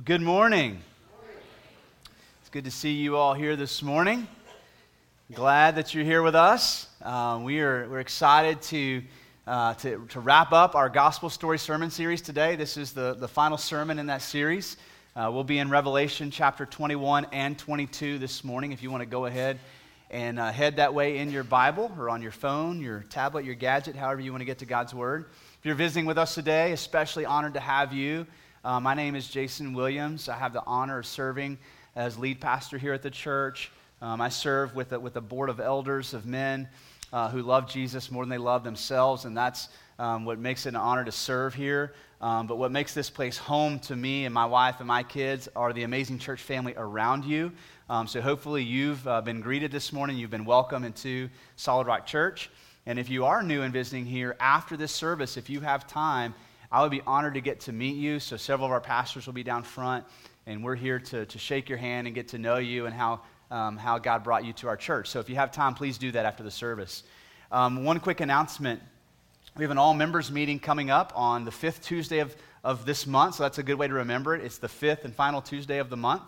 Well, good morning. It's good to see you all here this morning. Glad that you're here with us. Um, we are, we're excited to, uh, to, to wrap up our Gospel Story Sermon series today. This is the, the final sermon in that series. Uh, we'll be in Revelation chapter 21 and 22 this morning. If you want to go ahead and uh, head that way in your Bible or on your phone, your tablet, your gadget, however you want to get to God's Word. If you're visiting with us today, especially honored to have you. Uh, my name is Jason Williams. I have the honor of serving as lead pastor here at the church. Um, I serve with a, with a board of elders of men uh, who love Jesus more than they love themselves, and that's um, what makes it an honor to serve here. Um, but what makes this place home to me and my wife and my kids are the amazing church family around you. Um, so hopefully you've uh, been greeted this morning. You've been welcome into Solid Rock Church. And if you are new and visiting here after this service, if you have time, I would be honored to get to meet you. So, several of our pastors will be down front, and we're here to, to shake your hand and get to know you and how, um, how God brought you to our church. So, if you have time, please do that after the service. Um, one quick announcement we have an all members meeting coming up on the fifth Tuesday of, of this month, so that's a good way to remember it. It's the fifth and final Tuesday of the month.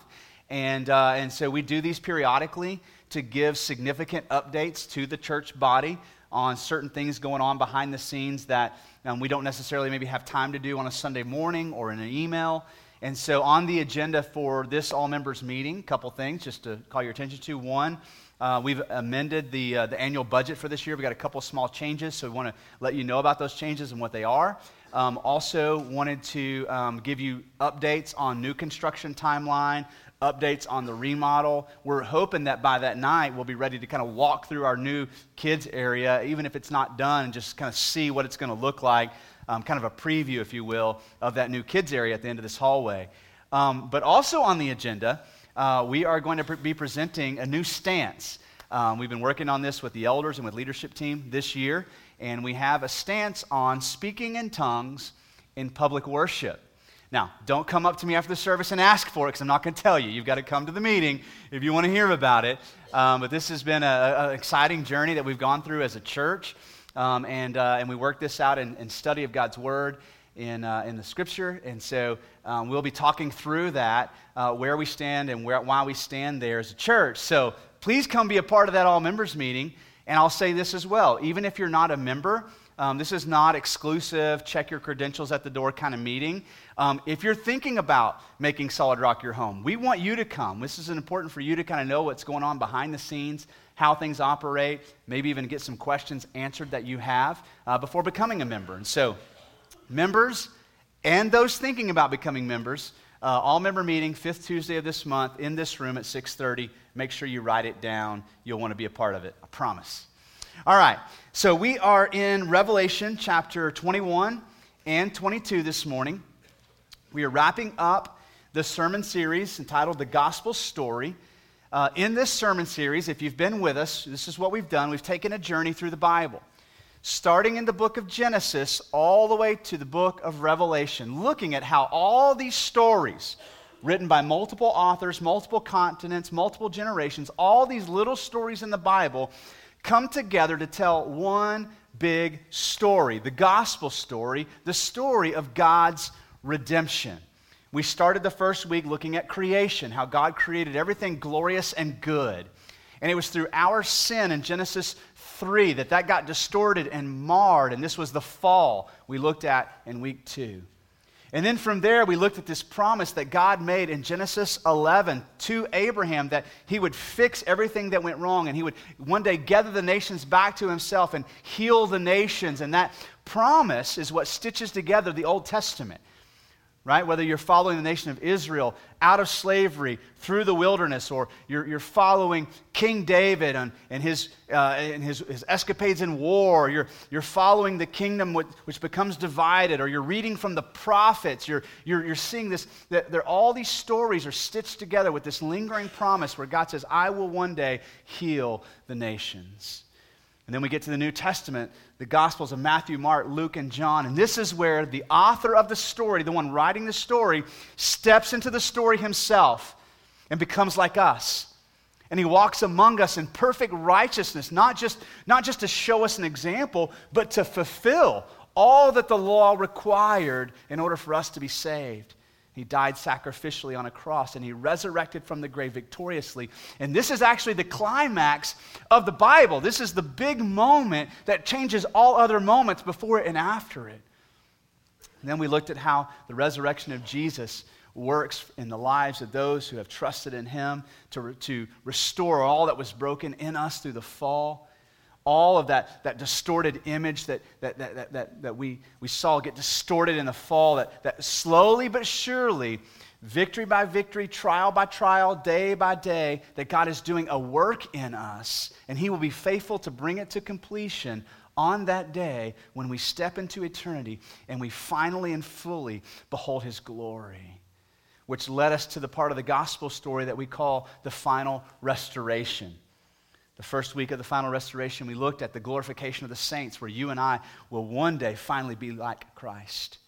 And, uh, and so we do these periodically to give significant updates to the church body on certain things going on behind the scenes that um, we don't necessarily maybe have time to do on a Sunday morning or in an email. And so, on the agenda for this all members meeting, a couple things just to call your attention to. One, uh, we've amended the, uh, the annual budget for this year. We've got a couple small changes, so we want to let you know about those changes and what they are. Um, also, wanted to um, give you updates on new construction timeline, updates on the remodel. We're hoping that by that night we'll be ready to kind of walk through our new kids area, even if it's not done, and just kind of see what it's going to look like. Um, kind of a preview, if you will, of that new kids area at the end of this hallway. Um, but also on the agenda, uh, we are going to pr- be presenting a new stance. Um, we've been working on this with the elders and with leadership team this year, and we have a stance on speaking in tongues in public worship. Now, don't come up to me after the service and ask for it because I'm not going to tell you. You've got to come to the meeting if you want to hear about it. Um, but this has been an exciting journey that we've gone through as a church. Um, and, uh, and we work this out in, in study of God's Word in, uh, in the Scripture. And so um, we'll be talking through that, uh, where we stand and where, why we stand there as a church. So please come be a part of that all members meeting. And I'll say this as well even if you're not a member, um, this is not exclusive, check your credentials at the door kind of meeting. Um, if you're thinking about making Solid Rock your home, we want you to come. This is important for you to kind of know what's going on behind the scenes, how things operate, maybe even get some questions answered that you have uh, before becoming a member. And so, members and those thinking about becoming members, uh, all member meeting, fifth Tuesday of this month in this room at 6:30. Make sure you write it down. You'll want to be a part of it. I promise. All right, so we are in Revelation chapter 21 and 22 this morning. We are wrapping up the sermon series entitled The Gospel Story. Uh, in this sermon series, if you've been with us, this is what we've done. We've taken a journey through the Bible, starting in the book of Genesis all the way to the book of Revelation, looking at how all these stories, written by multiple authors, multiple continents, multiple generations, all these little stories in the Bible come together to tell one big story the gospel story, the story of God's redemption. We started the first week looking at creation, how God created everything glorious and good. And it was through our sin in Genesis 3 that that got distorted and marred, and this was the fall we looked at in week 2. And then from there, we looked at this promise that God made in Genesis 11 to Abraham that he would fix everything that went wrong and he would one day gather the nations back to himself and heal the nations. And that promise is what stitches together the Old Testament right? Whether you're following the nation of Israel out of slavery through the wilderness, or you're, you're following King David and, and, his, uh, and his, his escapades in war, you're, you're following the kingdom which, which becomes divided, or you're reading from the prophets, you're, you're, you're seeing this, that all these stories are stitched together with this lingering promise where God says, I will one day heal the nations. And then we get to the New Testament, the Gospels of Matthew, Mark, Luke, and John. And this is where the author of the story, the one writing the story, steps into the story himself and becomes like us. And he walks among us in perfect righteousness, not just, not just to show us an example, but to fulfill all that the law required in order for us to be saved. He died sacrificially on a cross and he resurrected from the grave victoriously. And this is actually the climax of the Bible. This is the big moment that changes all other moments before it and after it. And then we looked at how the resurrection of Jesus works in the lives of those who have trusted in him to, to restore all that was broken in us through the fall all of that, that distorted image that, that, that, that, that we, we saw get distorted in the fall, that, that slowly but surely, victory by victory, trial by trial, day by day, that God is doing a work in us, and He will be faithful to bring it to completion on that day when we step into eternity and we finally and fully behold His glory. Which led us to the part of the gospel story that we call the final restoration. The first week of the final restoration, we looked at the glorification of the saints, where you and I will one day finally be like Christ.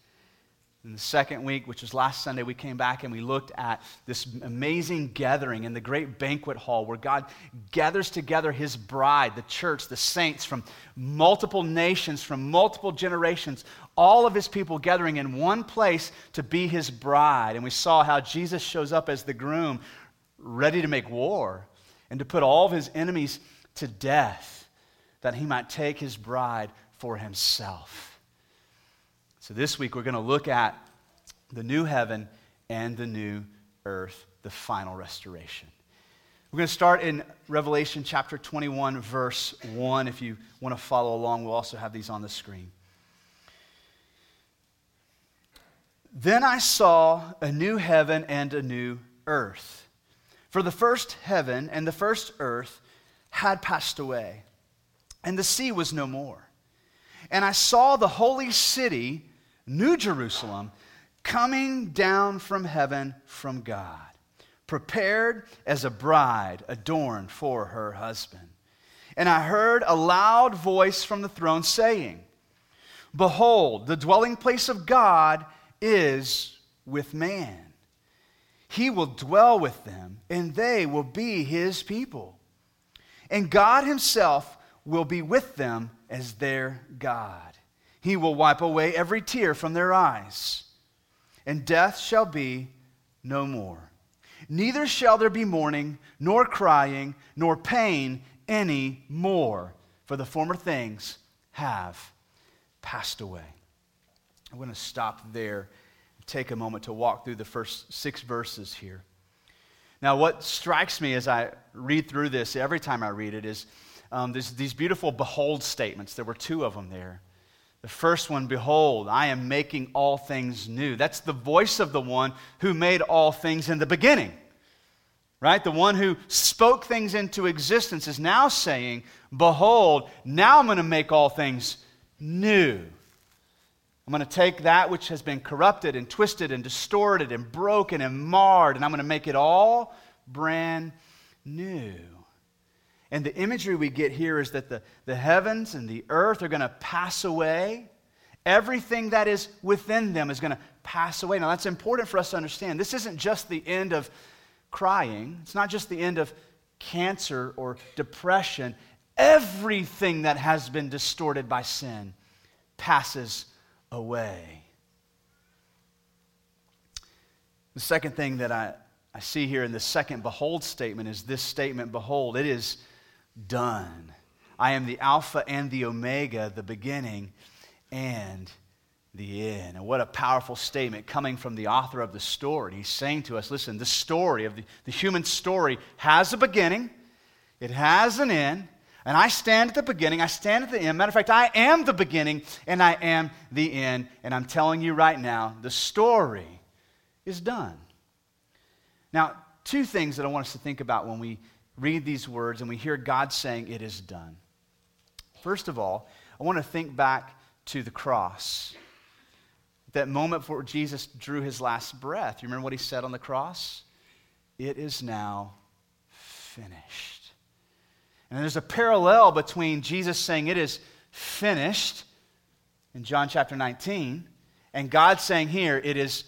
In the second week, which was last Sunday, we came back and we looked at this amazing gathering in the great banquet hall where God gathers together his bride, the church, the saints from multiple nations, from multiple generations, all of his people gathering in one place to be his bride. And we saw how Jesus shows up as the groom, ready to make war and to put all of his enemies to death, that he might take his bride for himself. So this week we're going to look at the new heaven and the new earth, the final restoration. We're going to start in Revelation chapter 21, verse 1. If you want to follow along, we'll also have these on the screen. Then I saw a new heaven and a new earth. For the first heaven and the first earth had passed away, and the sea was no more. And I saw the holy city, New Jerusalem, coming down from heaven from God, prepared as a bride adorned for her husband. And I heard a loud voice from the throne saying, Behold, the dwelling place of God is with man he will dwell with them, and they will be his people. And God himself will be with them as their God. He will wipe away every tear from their eyes, and death shall be no more. Neither shall there be mourning, nor crying, nor pain any more, for the former things have passed away. I'm going to stop there take a moment to walk through the first six verses here. Now, what strikes me as I read through this, every time I read it, is um, these beautiful behold statements. There were two of them there. The first one, behold, I am making all things new. That's the voice of the one who made all things in the beginning. Right? The one who spoke things into existence is now saying, Behold, now I'm going to make all things new. I'm going to take that which has been corrupted and twisted and distorted and broken and marred, and I'm going to make it all brand new. And the imagery we get here is that the, the heavens and the earth are going to pass away. Everything that is within them is going to pass away. Now, that's important for us to understand. This isn't just the end of crying, it's not just the end of cancer or depression. Everything that has been distorted by sin passes away. The second thing that I, I see here in the second behold statement is this statement Behold, it is done. I am the Alpha and the Omega, the beginning and the end. And what a powerful statement coming from the author of the story. He's saying to us listen, the story of the, the human story has a beginning, it has an end, and I stand at the beginning, I stand at the end. Matter of fact, I am the beginning and I am the end. And I'm telling you right now, the story is done. Now, two things that I want us to think about when we read these words and we hear God saying it is done. First of all, I want to think back to the cross. That moment before Jesus drew his last breath. You remember what he said on the cross? It is now finished. And there's a parallel between Jesus saying it is finished in John chapter 19 and God saying here it is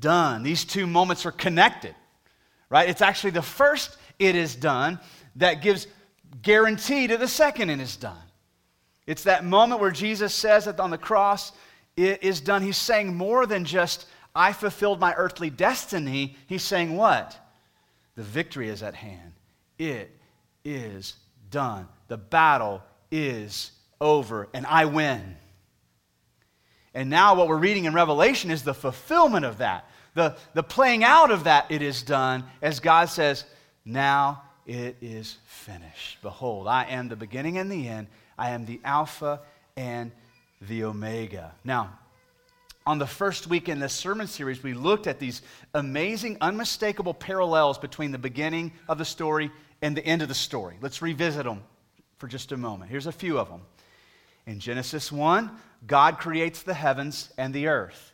done. These two moments are connected, right? It's actually the first it is done that gives guarantee to the second it is done. It's that moment where Jesus says that on the cross, it is done. He's saying more than just, I fulfilled my earthly destiny, he's saying what? The victory is at hand. It is done. The battle is over, and I win. And now, what we're reading in Revelation is the fulfillment of that, the, the playing out of that, it is done, as God says, Now it is finished. Behold, I am the beginning and the end. I am the Alpha and the Omega. Now, on the first week in this sermon series, we looked at these amazing, unmistakable parallels between the beginning of the story and the end of the story. Let's revisit them for just a moment. Here's a few of them. In Genesis 1, God creates the heavens and the earth.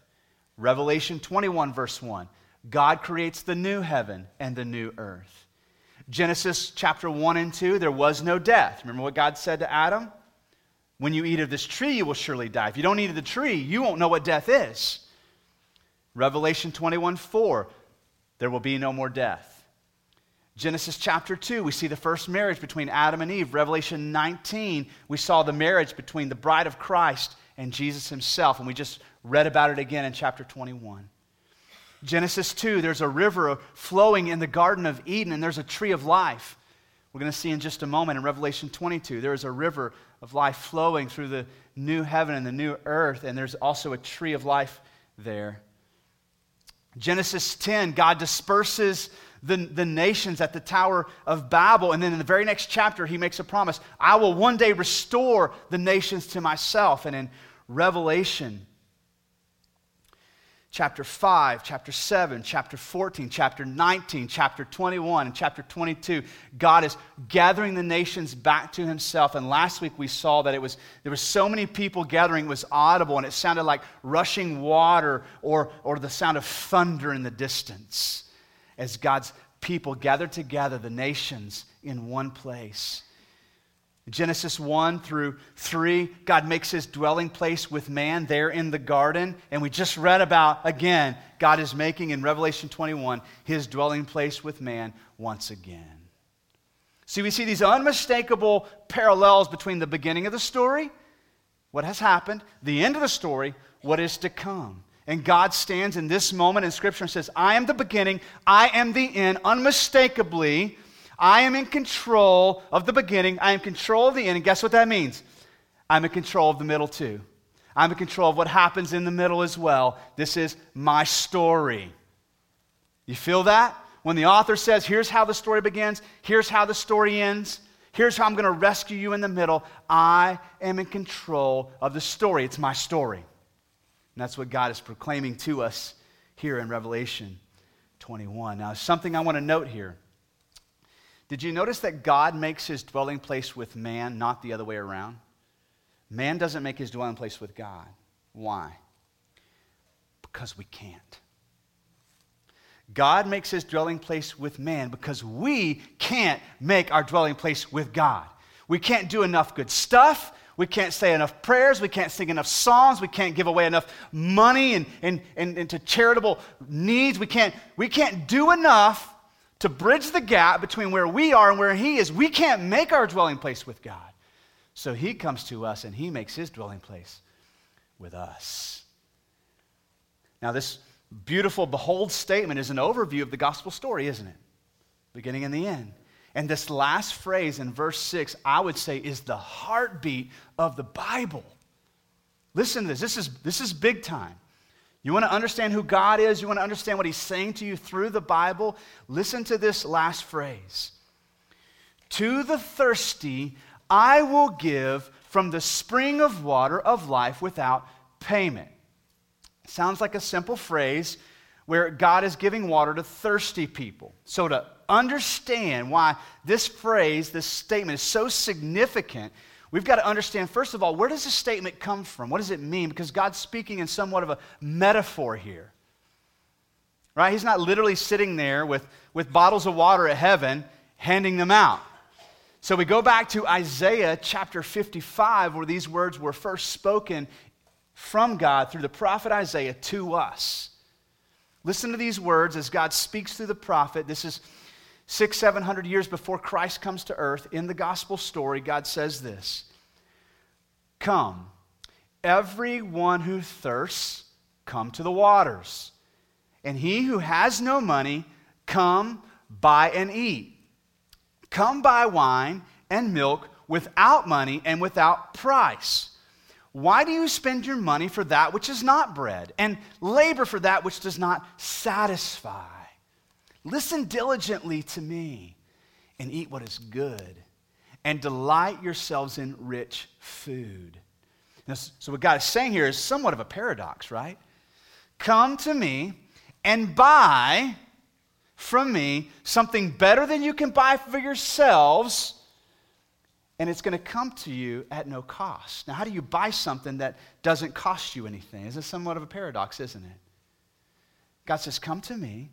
Revelation 21, verse 1, God creates the new heaven and the new earth. Genesis chapter 1 and 2, there was no death. Remember what God said to Adam? When you eat of this tree, you will surely die. If you don't eat of the tree, you won't know what death is. Revelation 21 4, there will be no more death. Genesis chapter 2, we see the first marriage between Adam and Eve. Revelation 19, we saw the marriage between the bride of Christ and Jesus himself. And we just read about it again in chapter 21. Genesis 2, there's a river flowing in the Garden of Eden, and there's a tree of life. We're going to see in just a moment in Revelation 22, there is a river of life flowing through the new heaven and the new earth, and there's also a tree of life there. Genesis 10, God disperses the, the nations at the Tower of Babel, and then in the very next chapter, he makes a promise I will one day restore the nations to myself. And in Revelation, chapter 5, chapter 7, chapter 14, chapter 19, chapter 21, and chapter 22, God is gathering the nations back to himself. And last week we saw that it was there were so many people gathering it was audible and it sounded like rushing water or, or the sound of thunder in the distance as God's people gather together, the nations in one place. Genesis 1 through 3, God makes his dwelling place with man there in the garden. And we just read about, again, God is making in Revelation 21 his dwelling place with man once again. See, we see these unmistakable parallels between the beginning of the story, what has happened, the end of the story, what is to come. And God stands in this moment in Scripture and says, I am the beginning, I am the end, unmistakably. I am in control of the beginning. I am in control of the end. And guess what that means? I'm in control of the middle too. I'm in control of what happens in the middle as well. This is my story. You feel that? When the author says, here's how the story begins, here's how the story ends, here's how I'm going to rescue you in the middle, I am in control of the story. It's my story. And that's what God is proclaiming to us here in Revelation 21. Now, something I want to note here did you notice that God makes his dwelling place with man, not the other way around? Man doesn't make his dwelling place with God. Why? Because we can't. God makes his dwelling place with man because we can't make our dwelling place with God. We can't do enough good stuff. We can't say enough prayers. We can't sing enough songs. We can't give away enough money and, and, and, and to charitable needs. We can't, we can't do enough to bridge the gap between where we are and where He is. We can't make our dwelling place with God. So He comes to us and He makes His dwelling place with us. Now, this beautiful behold statement is an overview of the gospel story, isn't it? Beginning and the end. And this last phrase in verse 6, I would say, is the heartbeat of the Bible. Listen to this. This is, this is big time. You want to understand who God is? You want to understand what He's saying to you through the Bible? Listen to this last phrase To the thirsty, I will give from the spring of water of life without payment. Sounds like a simple phrase where God is giving water to thirsty people. So, to understand why this phrase, this statement is so significant, We've got to understand, first of all, where does this statement come from? What does it mean? Because God's speaking in somewhat of a metaphor here. Right? He's not literally sitting there with, with bottles of water at heaven, handing them out. So we go back to Isaiah chapter 55, where these words were first spoken from God through the prophet Isaiah to us. Listen to these words as God speaks through the prophet. This is six, seven hundred years before Christ comes to earth, in the gospel story, God says this Come, everyone who thirsts, come to the waters. And he who has no money, come buy and eat. Come buy wine and milk without money and without price. Why do you spend your money for that which is not bread, and labor for that which does not satisfy? Listen diligently to me and eat what is good, and delight yourselves in rich food. Now, so, what God is saying here is somewhat of a paradox, right? Come to me and buy from me something better than you can buy for yourselves, and it's going to come to you at no cost. Now, how do you buy something that doesn't cost you anything? This is somewhat of a paradox, isn't it? God says, Come to me,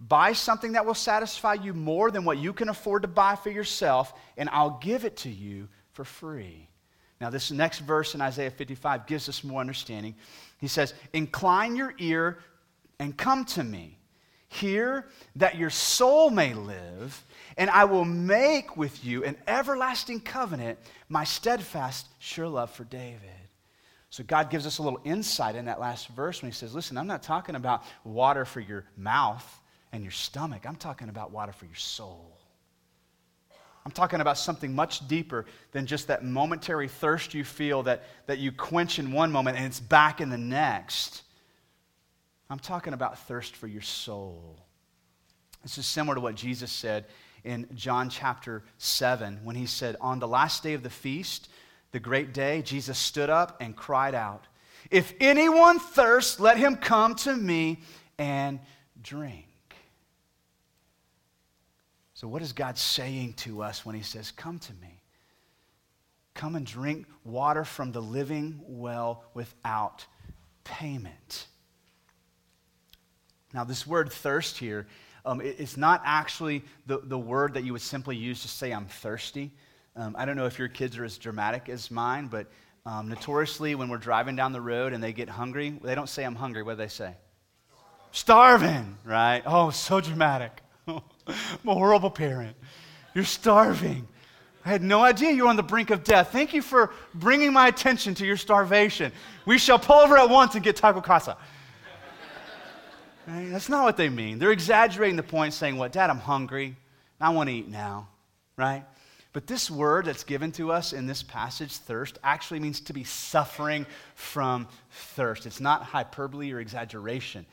buy something that will satisfy you more than what you can afford to buy for yourself, and I'll give it to you for free. Now, this next verse in Isaiah 55 gives us more understanding. He says, Incline your ear and come to me. Hear that your soul may live, and I will make with you an everlasting covenant, my steadfast, sure love for David. So God gives us a little insight in that last verse when he says, Listen, I'm not talking about water for your mouth and your stomach, I'm talking about water for your soul. I'm talking about something much deeper than just that momentary thirst you feel that, that you quench in one moment and it's back in the next. I'm talking about thirst for your soul. This is similar to what Jesus said in John chapter 7 when he said, On the last day of the feast, the great day, Jesus stood up and cried out, If anyone thirsts, let him come to me and drink. So, what is God saying to us when he says, Come to me? Come and drink water from the living well without payment. Now, this word thirst here, um, it, it's not actually the, the word that you would simply use to say, I'm thirsty. Um, I don't know if your kids are as dramatic as mine, but um, notoriously, when we're driving down the road and they get hungry, they don't say, I'm hungry. What do they say? Starving, right? Oh, so dramatic. I'm a horrible parent. You're starving. I had no idea you were on the brink of death. Thank you for bringing my attention to your starvation. We shall pull over at once and get taco casa. Right? That's not what they mean. They're exaggerating the point, saying, What, Dad, I'm hungry. I want to eat now. Right? But this word that's given to us in this passage, thirst, actually means to be suffering from thirst. It's not hyperbole or exaggeration,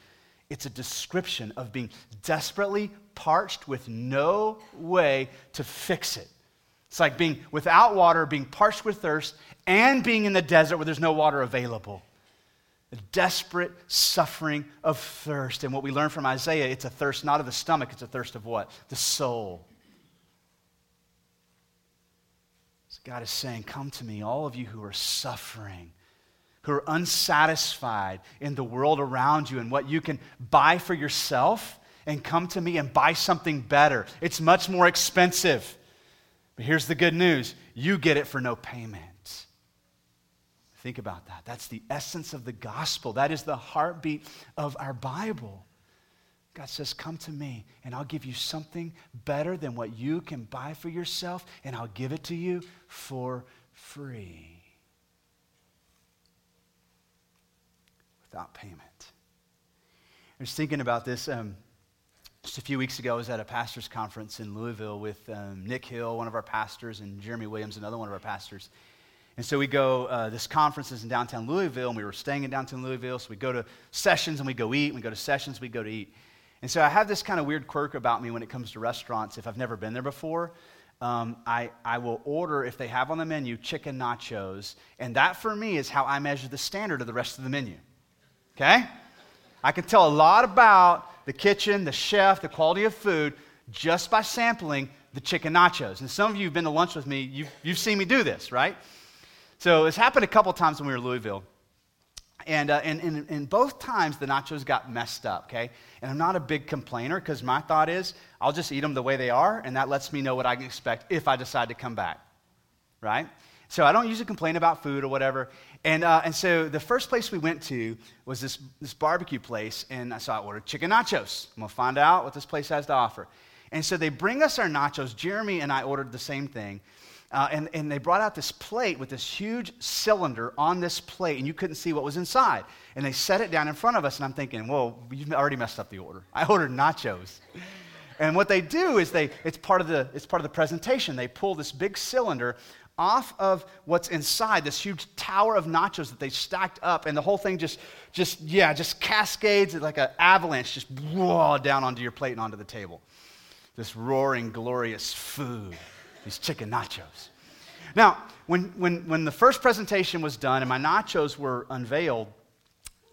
it's a description of being desperately parched with no way to fix it. It's like being without water, being parched with thirst, and being in the desert where there's no water available desperate suffering of thirst. And what we learn from Isaiah, it's a thirst not of the stomach, it's a thirst of what? The soul. So God is saying, Come to me, all of you who are suffering, who are unsatisfied in the world around you and what you can buy for yourself, and come to me and buy something better. It's much more expensive. But here's the good news you get it for no payment. Think about that. That's the essence of the gospel. That is the heartbeat of our Bible. God says, Come to me, and I'll give you something better than what you can buy for yourself, and I'll give it to you for free. Without payment. I was thinking about this. Um, just a few weeks ago, I was at a pastor's conference in Louisville with um, Nick Hill, one of our pastors, and Jeremy Williams, another one of our pastors. And so we go, uh, this conference is in downtown Louisville, and we were staying in downtown Louisville. So we go to sessions and we go eat, and we go to sessions, we go to eat. And so I have this kind of weird quirk about me when it comes to restaurants. If I've never been there before, um, I, I will order, if they have on the menu, chicken nachos. And that for me is how I measure the standard of the rest of the menu. Okay? I can tell a lot about the kitchen, the chef, the quality of food just by sampling the chicken nachos. And some of you have been to lunch with me, you've, you've seen me do this, right? So it's happened a couple times when we were in Louisville. And, uh, and, and, and, both times the nachos got messed up, okay? And I'm not a big complainer because my thought is I'll just eat them the way they are, and that lets me know what I can expect if I decide to come back, right? So I don't usually complain about food or whatever. And, uh, and so the first place we went to was this, this barbecue place, and I saw I ordered chicken nachos. I'm to find out what this place has to offer. And so they bring us our nachos. Jeremy and I ordered the same thing. Uh, and, and they brought out this plate with this huge cylinder on this plate, and you couldn't see what was inside. And they set it down in front of us, and I'm thinking, whoa, you've already messed up the order. I ordered nachos. And what they do is they, it's part of the, it's part of the presentation. They pull this big cylinder off of what's inside, this huge tower of nachos that they stacked up, and the whole thing just, just yeah, just cascades like an avalanche, just whoa, down onto your plate and onto the table. This roaring, glorious food, these chicken nachos. Now, when, when, when the first presentation was done and my nachos were unveiled,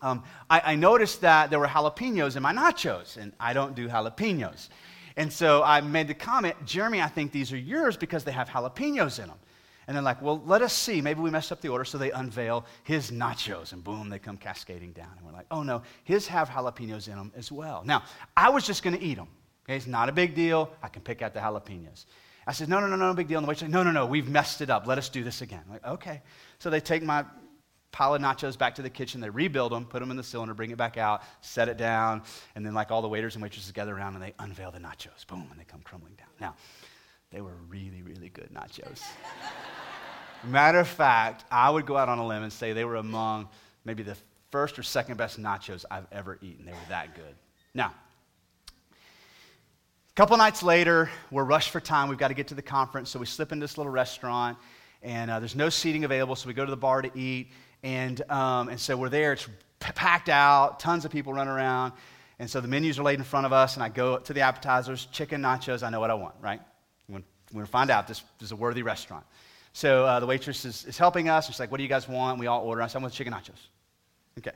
um, I, I noticed that there were jalapenos in my nachos, and I don't do jalapenos. And so I made the comment, Jeremy, I think these are yours because they have jalapenos in them. And they're like, well, let us see. Maybe we messed up the order. So they unveil his nachos, and boom, they come cascading down. And we're like, oh no, his have jalapenos in them as well. Now, I was just going to eat them. Okay, it's not a big deal. I can pick out the jalapenos. I said, no, no, no, no big deal. And the waitress said, no, no, no, we've messed it up. Let us do this again. I'm like, okay. So they take my pile of nachos back to the kitchen. They rebuild them, put them in the cylinder, bring it back out, set it down, and then like all the waiters and waitresses gather around and they unveil the nachos. Boom, and they come crumbling down. Now, they were really, really good nachos. Matter of fact, I would go out on a limb and say they were among maybe the first or second best nachos I've ever eaten. They were that good. Now, a couple nights later, we're rushed for time. We've got to get to the conference, so we slip into this little restaurant, and uh, there's no seating available, so we go to the bar to eat. And, um, and so we're there. It's packed out, tons of people run around. And so the menus are laid in front of us, and I go to the appetizers, chicken nachos. I know what I want, right? We're going to find out this, this is a worthy restaurant. So uh, the waitress is, is helping us. She's like, What do you guys want? We all order. I said, I want chicken nachos. Okay.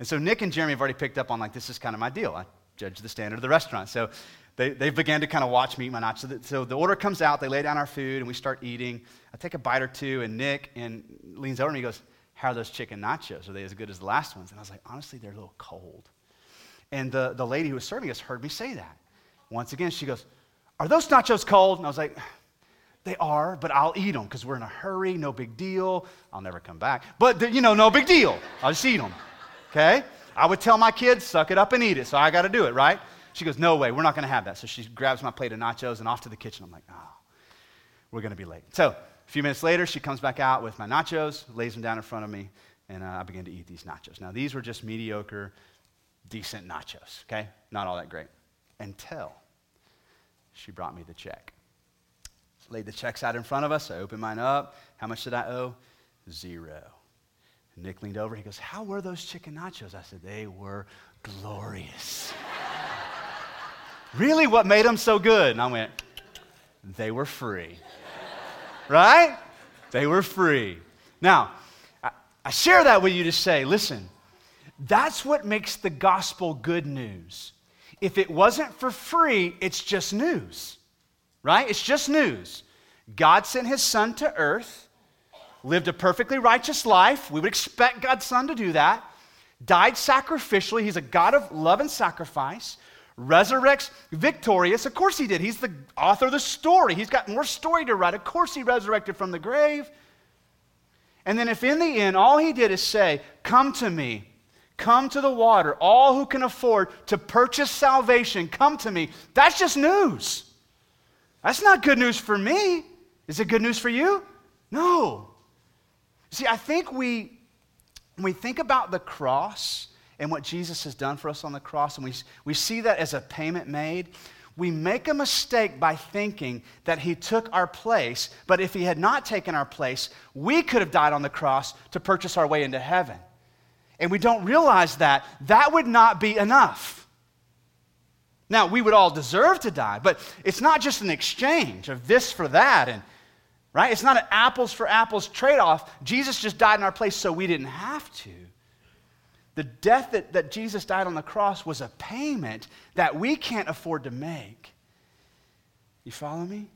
And so Nick and Jeremy have already picked up on, like, this is kind of my deal. I judge the standard of the restaurant. So they, they began to kind of watch me eat my nachos. So the, so the order comes out, they lay down our food, and we start eating. I take a bite or two, and Nick and leans over to me and goes, How are those chicken nachos? Are they as good as the last ones? And I was like, Honestly, they're a little cold. And the, the lady who was serving us heard me say that. Once again, she goes, Are those nachos cold? And I was like, they are, but I'll eat them because we're in a hurry, no big deal. I'll never come back. But, you know, no big deal. I'll just eat them. Okay? I would tell my kids, suck it up and eat it. So I got to do it, right? She goes, no way, we're not going to have that. So she grabs my plate of nachos and off to the kitchen. I'm like, oh, we're going to be late. So a few minutes later, she comes back out with my nachos, lays them down in front of me, and uh, I begin to eat these nachos. Now, these were just mediocre, decent nachos, okay? Not all that great. Until she brought me the check laid the checks out in front of us. I opened mine up. How much did I owe? Zero. Nick leaned over. He goes, How were those chicken nachos? I said, They were glorious. really? What made them so good? And I went, They were free. right? They were free. Now, I, share that with you to say, listen, that's what makes the gospel good news. If it wasn't for free, it's just news right? It's just news. God sent his son to earth, lived a perfectly righteous life. We would expect God's son to do that. Died sacrificially. He's a God of love and sacrifice. Resurrects victorious. Of course he did. He's the author of the story. He's got more story to write. Of course he resurrected from the grave. And then, if in the end all he did is say, Come to me, come to the water, all who can afford to purchase salvation, come to me, that's just news. That's not good news for me. Is it good news for you? No. See, I think we, when we think about the cross and what Jesus has done for us on the cross, and we, we see that as a payment made, we make a mistake by thinking that he took our place, but if he had not taken our place, we could have died on the cross to purchase our way into heaven. And we don't realize that that would not be enough. Now, we would all deserve to die, but it's not just an exchange of this for that and right? It's not an apples for apples trade-off. Jesus just died in our place so we didn't have to. The death that, that Jesus died on the cross was a payment that we can't afford to make. You follow me?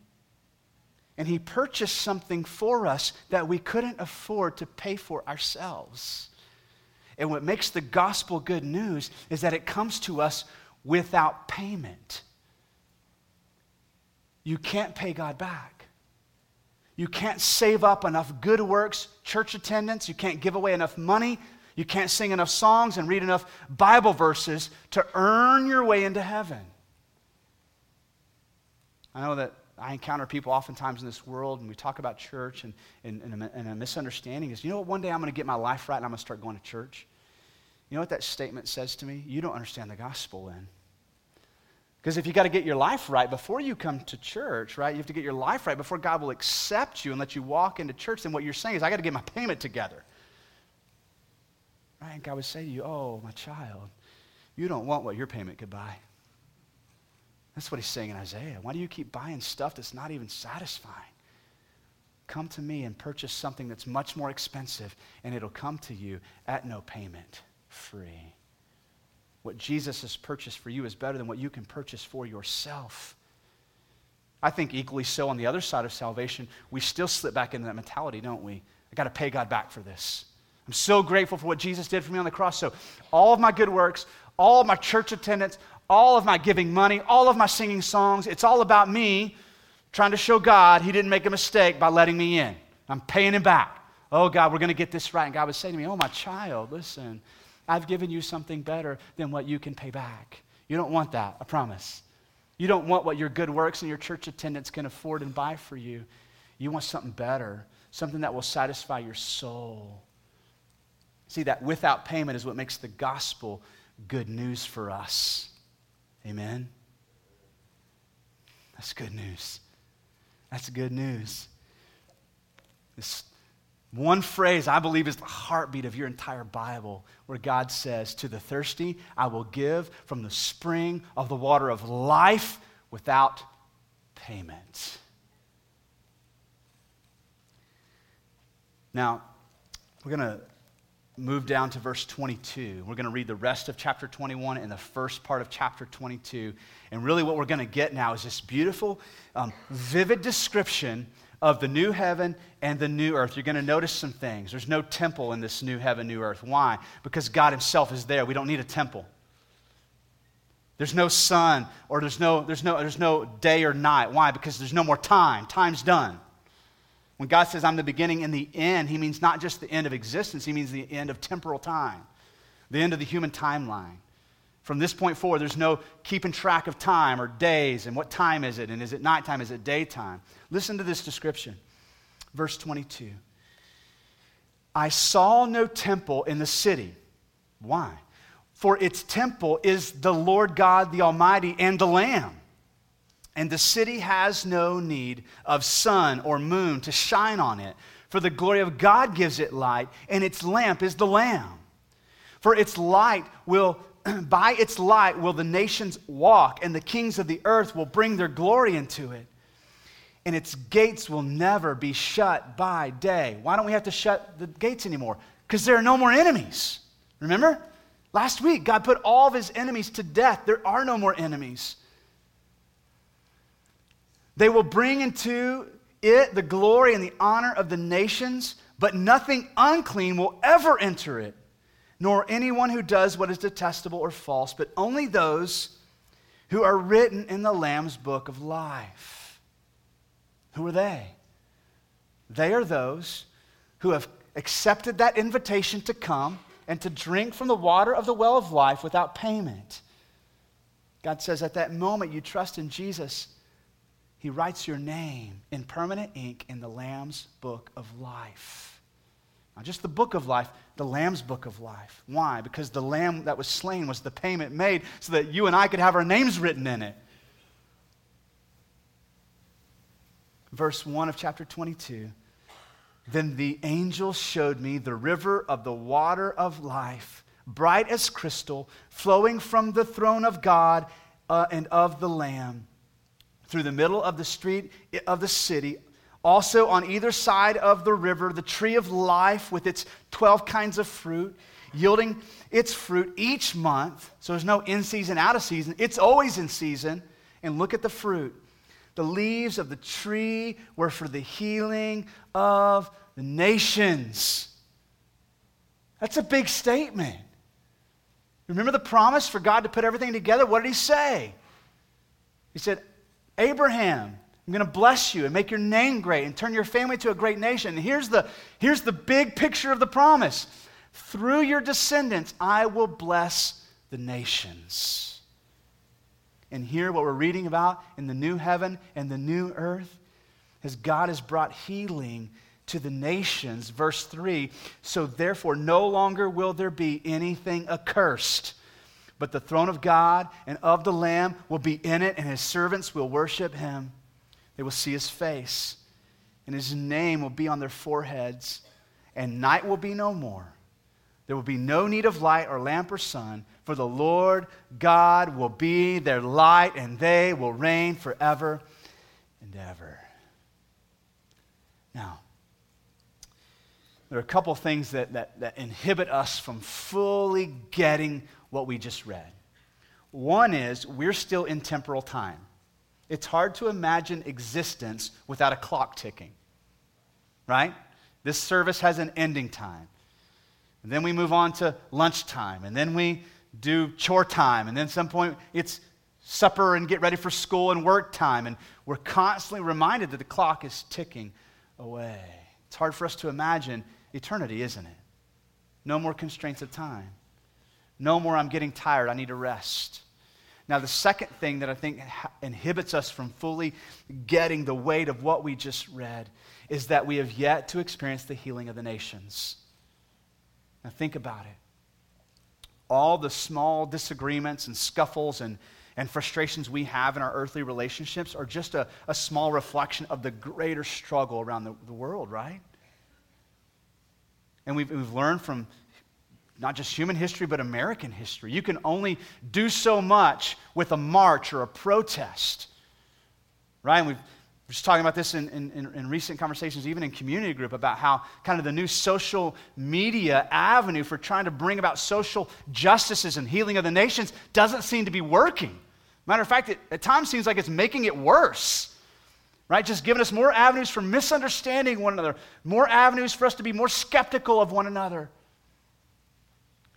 And he purchased something for us that we couldn't afford to pay for ourselves. And what makes the gospel good news is that it comes to us without payment. You can't pay God back. You can't save up enough good works, church attendance. You can't give away enough money. You can't sing enough songs and read enough Bible verses to earn your way into heaven. I know that I encounter people oftentimes in this world, and we talk about church and, and, and, a, and a misunderstanding is, you know what, one day I'm going to get my life right and I'm going to start going to church. You know what that statement says to me? You don't understand the gospel then. Because if you got to get your life right before you come to church, right? You have to get your life right before God will accept you and let you walk into church. Then what you're saying is, I got to get my payment together. Right? And God would say to you, Oh, my child, you don't want what your payment could buy. That's what he's saying in Isaiah. Why do you keep buying stuff that's not even satisfying? Come to me and purchase something that's much more expensive, and it'll come to you at no payment, free. What Jesus has purchased for you is better than what you can purchase for yourself. I think equally so on the other side of salvation, we still slip back into that mentality, don't we? I got to pay God back for this. I'm so grateful for what Jesus did for me on the cross. So, all of my good works, all of my church attendance, all of my giving money, all of my singing songs, it's all about me trying to show God He didn't make a mistake by letting me in. I'm paying Him back. Oh, God, we're going to get this right. And God would say to me, Oh, my child, listen, I've given you something better than what you can pay back. You don't want that, I promise. You don't want what your good works and your church attendance can afford and buy for you. You want something better, something that will satisfy your soul. See, that without payment is what makes the gospel good news for us. Amen? That's good news. That's good news. This one phrase I believe is the heartbeat of your entire Bible, where God says, To the thirsty, I will give from the spring of the water of life without payment. Now, we're going to move down to verse 22. We're going to read the rest of chapter 21 and the first part of chapter 22. And really, what we're going to get now is this beautiful, um, vivid description of the new heaven and the new earth. You're going to notice some things. There's no temple in this new heaven, new earth. Why? Because God Himself is there. We don't need a temple. There's no sun or there's no, there's no, there's no day or night. Why? Because there's no more time. Time's done. When God says, I'm the beginning and the end, he means not just the end of existence, he means the end of temporal time, the end of the human timeline. From this point forward, there's no keeping track of time or days and what time is it and is it nighttime, is it daytime. Listen to this description. Verse 22. I saw no temple in the city. Why? For its temple is the Lord God, the Almighty, and the Lamb. And the city has no need of sun or moon to shine on it, for the glory of God gives it light, and its lamp is the Lamb. For its light will, by its light will the nations walk, and the kings of the earth will bring their glory into it. And its gates will never be shut by day. Why don't we have to shut the gates anymore? Because there are no more enemies. Remember? Last week, God put all of his enemies to death. There are no more enemies. They will bring into it the glory and the honor of the nations, but nothing unclean will ever enter it, nor anyone who does what is detestable or false, but only those who are written in the Lamb's book of life. Who are they? They are those who have accepted that invitation to come and to drink from the water of the well of life without payment. God says, at that moment you trust in Jesus he writes your name in permanent ink in the Lamb's book of life. Not just the book of life, the Lamb's book of life. Why? Because the Lamb that was slain was the payment made so that you and I could have our names written in it. Verse 1 of chapter 22. Then the angel showed me the river of the water of life, bright as crystal, flowing from the throne of God uh, and of the Lamb through the middle of the street of the city. Also, on either side of the river, the tree of life with its 12 kinds of fruit, yielding its fruit each month. So there's no in season, out of season. It's always in season. And look at the fruit. The leaves of the tree were for the healing of the nations. That's a big statement. Remember the promise for God to put everything together? What did he say? He said, Abraham, I'm going to bless you and make your name great and turn your family to a great nation. And here's the, here's the big picture of the promise through your descendants, I will bless the nations. and here, what we're reading about in the new heaven and the new earth, is God has brought healing to the nations. Verse 3 So therefore, no longer will there be anything accursed, but the throne of God and of the Lamb will be in it, and his servants will worship him. They will see his face, and his name will be on their foreheads, and night will be no more. There will be no need of light or lamp or sun, for the Lord God will be their light, and they will reign forever and ever. Now, there are a couple things that, that, that inhibit us from fully getting what we just read. One is we're still in temporal time. It's hard to imagine existence without a clock ticking, right? This service has an ending time. And then we move on to lunchtime, and then we do chore time, and then at some point it's supper and get ready for school and work time. And we're constantly reminded that the clock is ticking away. It's hard for us to imagine eternity, isn't it? No more constraints of time. No more, I'm getting tired, I need to rest. Now, the second thing that I think inhibits us from fully getting the weight of what we just read is that we have yet to experience the healing of the nations. Now, think about it. All the small disagreements and scuffles and, and frustrations we have in our earthly relationships are just a, a small reflection of the greater struggle around the, the world, right? And we've, we've learned from not just human history, but American history. You can only do so much with a march or a protest, right? And we've just talking about this in, in, in, recent conversations, even in community group, about how kind of the new social media avenue for trying to bring about social justices and healing of the nations doesn't seem to be working. Matter of fact, it at times seems like it's making it worse, right? Just giving us more avenues for misunderstanding one another, more avenues for us to be more skeptical of one another.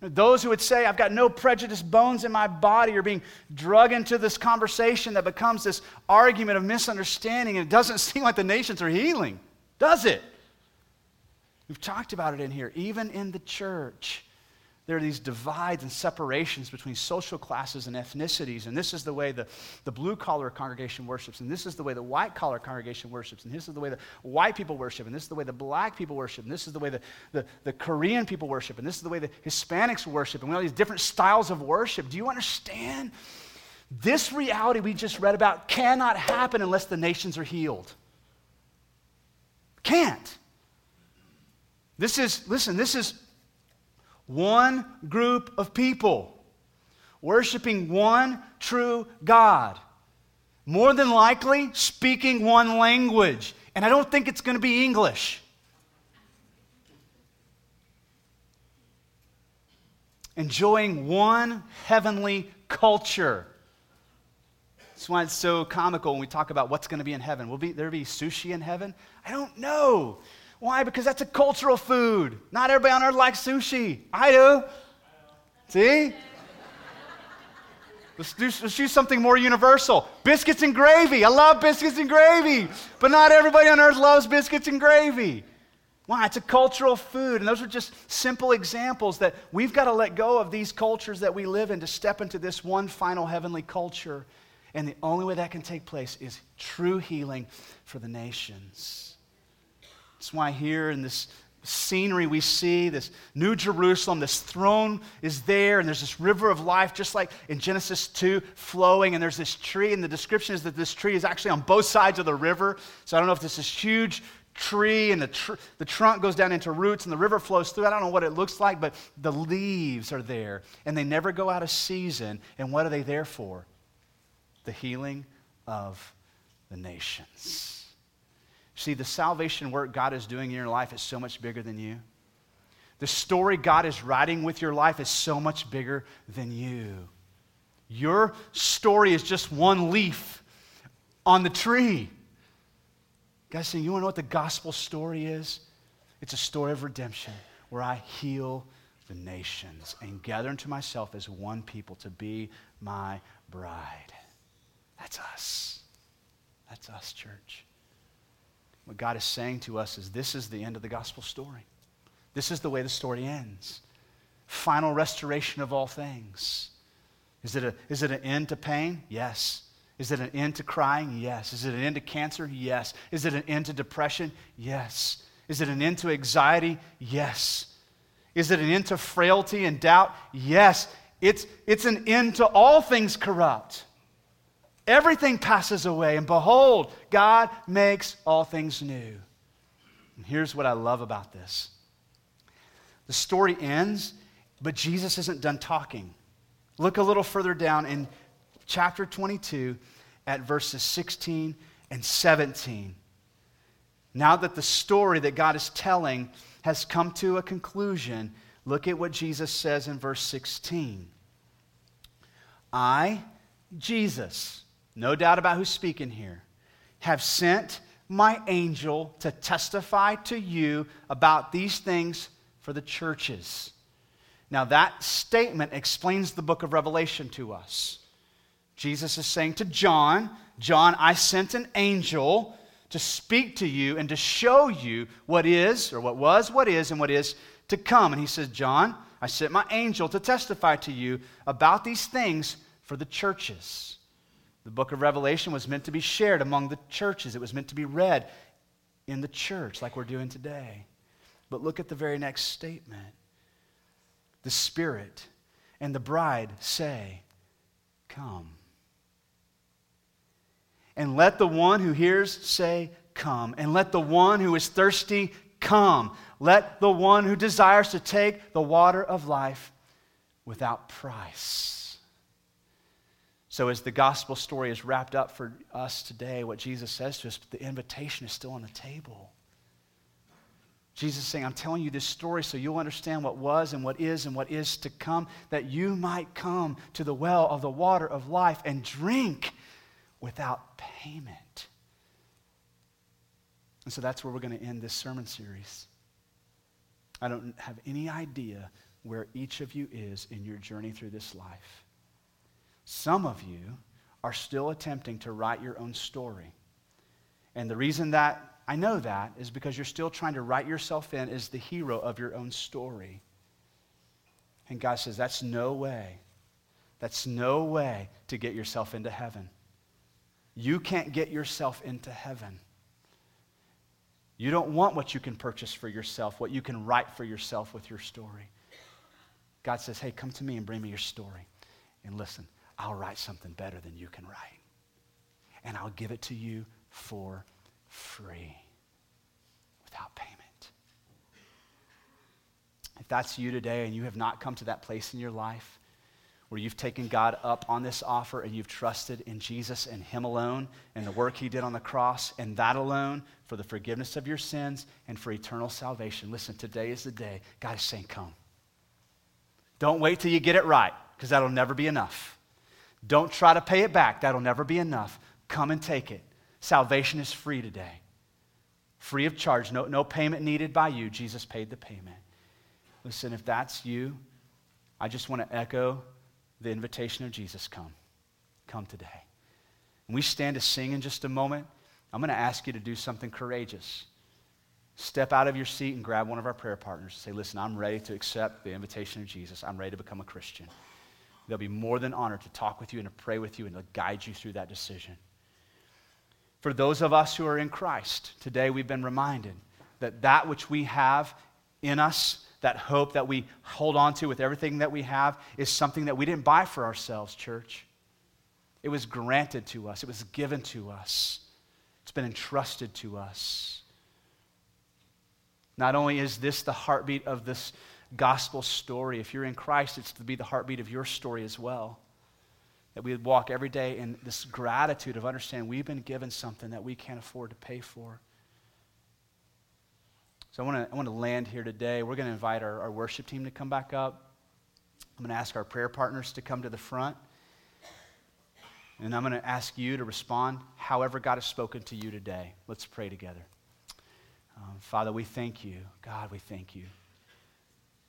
Those who would say, I've got no prejudice bones in my body, are being drug into this conversation that becomes this argument of misunderstanding, and it doesn't seem like the nations are healing, does it? We've talked about it in here, even in the church there are these divides and separations between social classes and ethnicities. And this is the way the, the blue collar congregation worships. And this is the way the white collar congregation worships. And this is the way the white people worship. And this is the way the black people worship. And this is the way the, the, the Korean people worship. And this is the way the Hispanics worship. And we have these different styles of worship. Do you understand? This reality we just read about cannot happen unless the nations are healed. Can't. This is, listen, this is one group of people worshiping one true God. More than likely, speaking one language. And I don't think it's going to be English. Enjoying one heavenly culture. That's why it's so comical when we talk about what's going to be in heaven. Will be, there be sushi in heaven? I don't know. Why? Because that's a cultural food. Not everybody on earth likes sushi. I do. See? Let's do, let's do something more universal. Biscuits and gravy. I love biscuits and gravy. But not everybody on earth loves biscuits and gravy. Why? It's a cultural food. And those are just simple examples that we've got to let go of these cultures that we live in to step into this one final heavenly culture. And the only way that can take place is true healing for the nations. That's why here in this scenery we see this new Jerusalem, this throne is there, and there's this river of life, just like in Genesis 2, flowing, and there's this tree, and the description is that this tree is actually on both sides of the river. So I don't know if this is huge tree and the, tr- the trunk goes down into roots and the river flows through. I don't know what it looks like, but the leaves are there and they never go out of season. And what are they there for? The healing of the nations. See, the salvation work God is doing in your life is so much bigger than you. The story God is writing with your life is so much bigger than you. Your story is just one leaf on the tree. Guys, saying, you want to know what the gospel story is? It's a story of redemption where I heal the nations and gather into myself as one people to be my bride. That's us. That's us, church. What God is saying to us is this is the end of the gospel story. This is the way the story ends. Final restoration of all things. Is it, a, is it an end to pain? Yes. Is it an end to crying? Yes. Is it an end to cancer? Yes. Is it an end to depression? Yes. Is it an end to anxiety? Yes. Is it an end to frailty and doubt? Yes. It's, it's an end to all things corrupt. Everything passes away, and behold, God makes all things new. And here's what I love about this the story ends, but Jesus isn't done talking. Look a little further down in chapter 22 at verses 16 and 17. Now that the story that God is telling has come to a conclusion, look at what Jesus says in verse 16. I, Jesus, no doubt about who's speaking here, have sent my angel to testify to you about these things for the churches. Now, that statement explains the book of Revelation to us. Jesus is saying to John, John, I sent an angel to speak to you and to show you what is, or what was, what is, and what is to come. And he says, John, I sent my angel to testify to you about these things for the churches. The book of Revelation was meant to be shared among the churches, it was meant to be read in the church, like we're doing today. But look at the very next statement the Spirit and the bride say, Come. And let the one who hears say, Come. And let the one who is thirsty come. Let the one who desires to take the water of life without price. So, as the gospel story is wrapped up for us today, what Jesus says to us, the invitation is still on the table. Jesus is saying, I'm telling you this story so you'll understand what was and what is and what is to come, that you might come to the well of the water of life and drink without payment. And so that's where we're going to end this sermon series. I don't have any idea where each of you is in your journey through this life. Some of you are still attempting to write your own story. And the reason that I know that is because you're still trying to write yourself in as the hero of your own story. And God says, that's no way. That's no way to get yourself into heaven. You can't get yourself into heaven. You don't want what you can purchase for yourself, what you can write for yourself with your story. God says, hey, come to me and bring me your story. And listen, I'll write something better than you can write. And I'll give it to you for free without payment. If that's you today and you have not come to that place in your life where you've taken God up on this offer and you've trusted in Jesus and Him alone and the work He did on the cross and that alone for the forgiveness of your sins and for eternal salvation, listen, today is the day God is saying, Come. Don't wait till you get it right because that'll never be enough. Don't try to pay it back, that'll never be enough. Come and take it. Salvation is free today. Free of charge, no, no payment needed by you. Jesus paid the payment. Listen, if that's you, I just want to echo the invitation of Jesus come. Come today. We stand to sing in just a moment, I'm going to ask you to do something courageous. Step out of your seat and grab one of our prayer partners and say, Listen, I'm ready to accept the invitation of Jesus. I'm ready to become a Christian. They'll be more than honored to talk with you and to pray with you and to guide you through that decision. For those of us who are in Christ, today we've been reminded that that which we have in us, that hope that we hold on to with everything that we have, is something that we didn't buy for ourselves, church. It was granted to us, it was given to us, it's been entrusted to us. Not only is this the heartbeat of this gospel story, if you're in Christ, it's to be the heartbeat of your story as well. That we would walk every day in this gratitude of understanding we've been given something that we can't afford to pay for. So I want to I want to land here today. We're going to invite our, our worship team to come back up. I'm going to ask our prayer partners to come to the front. And I'm going to ask you to respond however God has spoken to you today. Let's pray together. Um, Father, we thank you. God, we thank you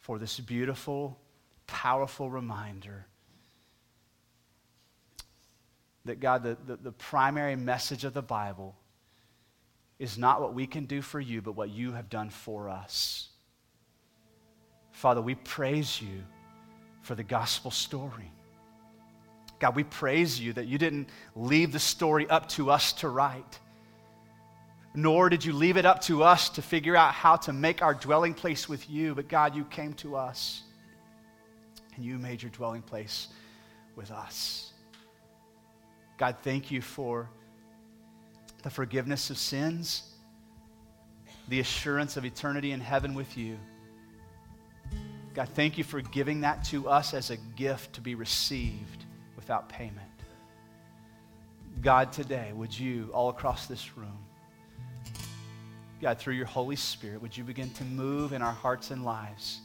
for this beautiful, powerful reminder that God, the, the, the, primary message of the Bible is not what we can do for you, but what you have done for us. Father, we praise you for the gospel story. God, we praise you that you didn't leave the story up to us to write, nor did you leave it up to us to figure out how to make our dwelling place with you, but God, you came to us and you made your dwelling place with us. God, thank you for the forgiveness of sins, the assurance of eternity in heaven with you. God, thank you for giving that to us as a gift to be received without payment. God, today, would you, all across this room, God, through your Holy Spirit, would you begin to move in our hearts and lives?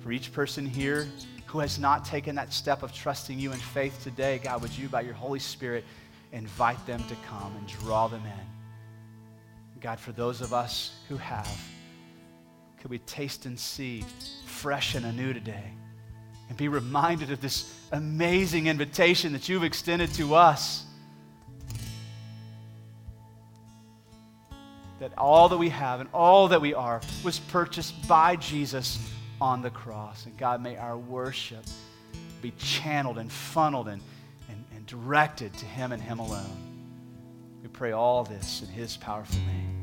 For each person here who has not taken that step of trusting you in faith today, God, would you, by your Holy Spirit, invite them to come and draw them in? God, for those of us who have, could we taste and see fresh and anew today and be reminded of this amazing invitation that you've extended to us? That all that we have and all that we are was purchased by Jesus on the cross. And God, may our worship be channeled and funneled and, and, and directed to Him and Him alone. We pray all this in His powerful name.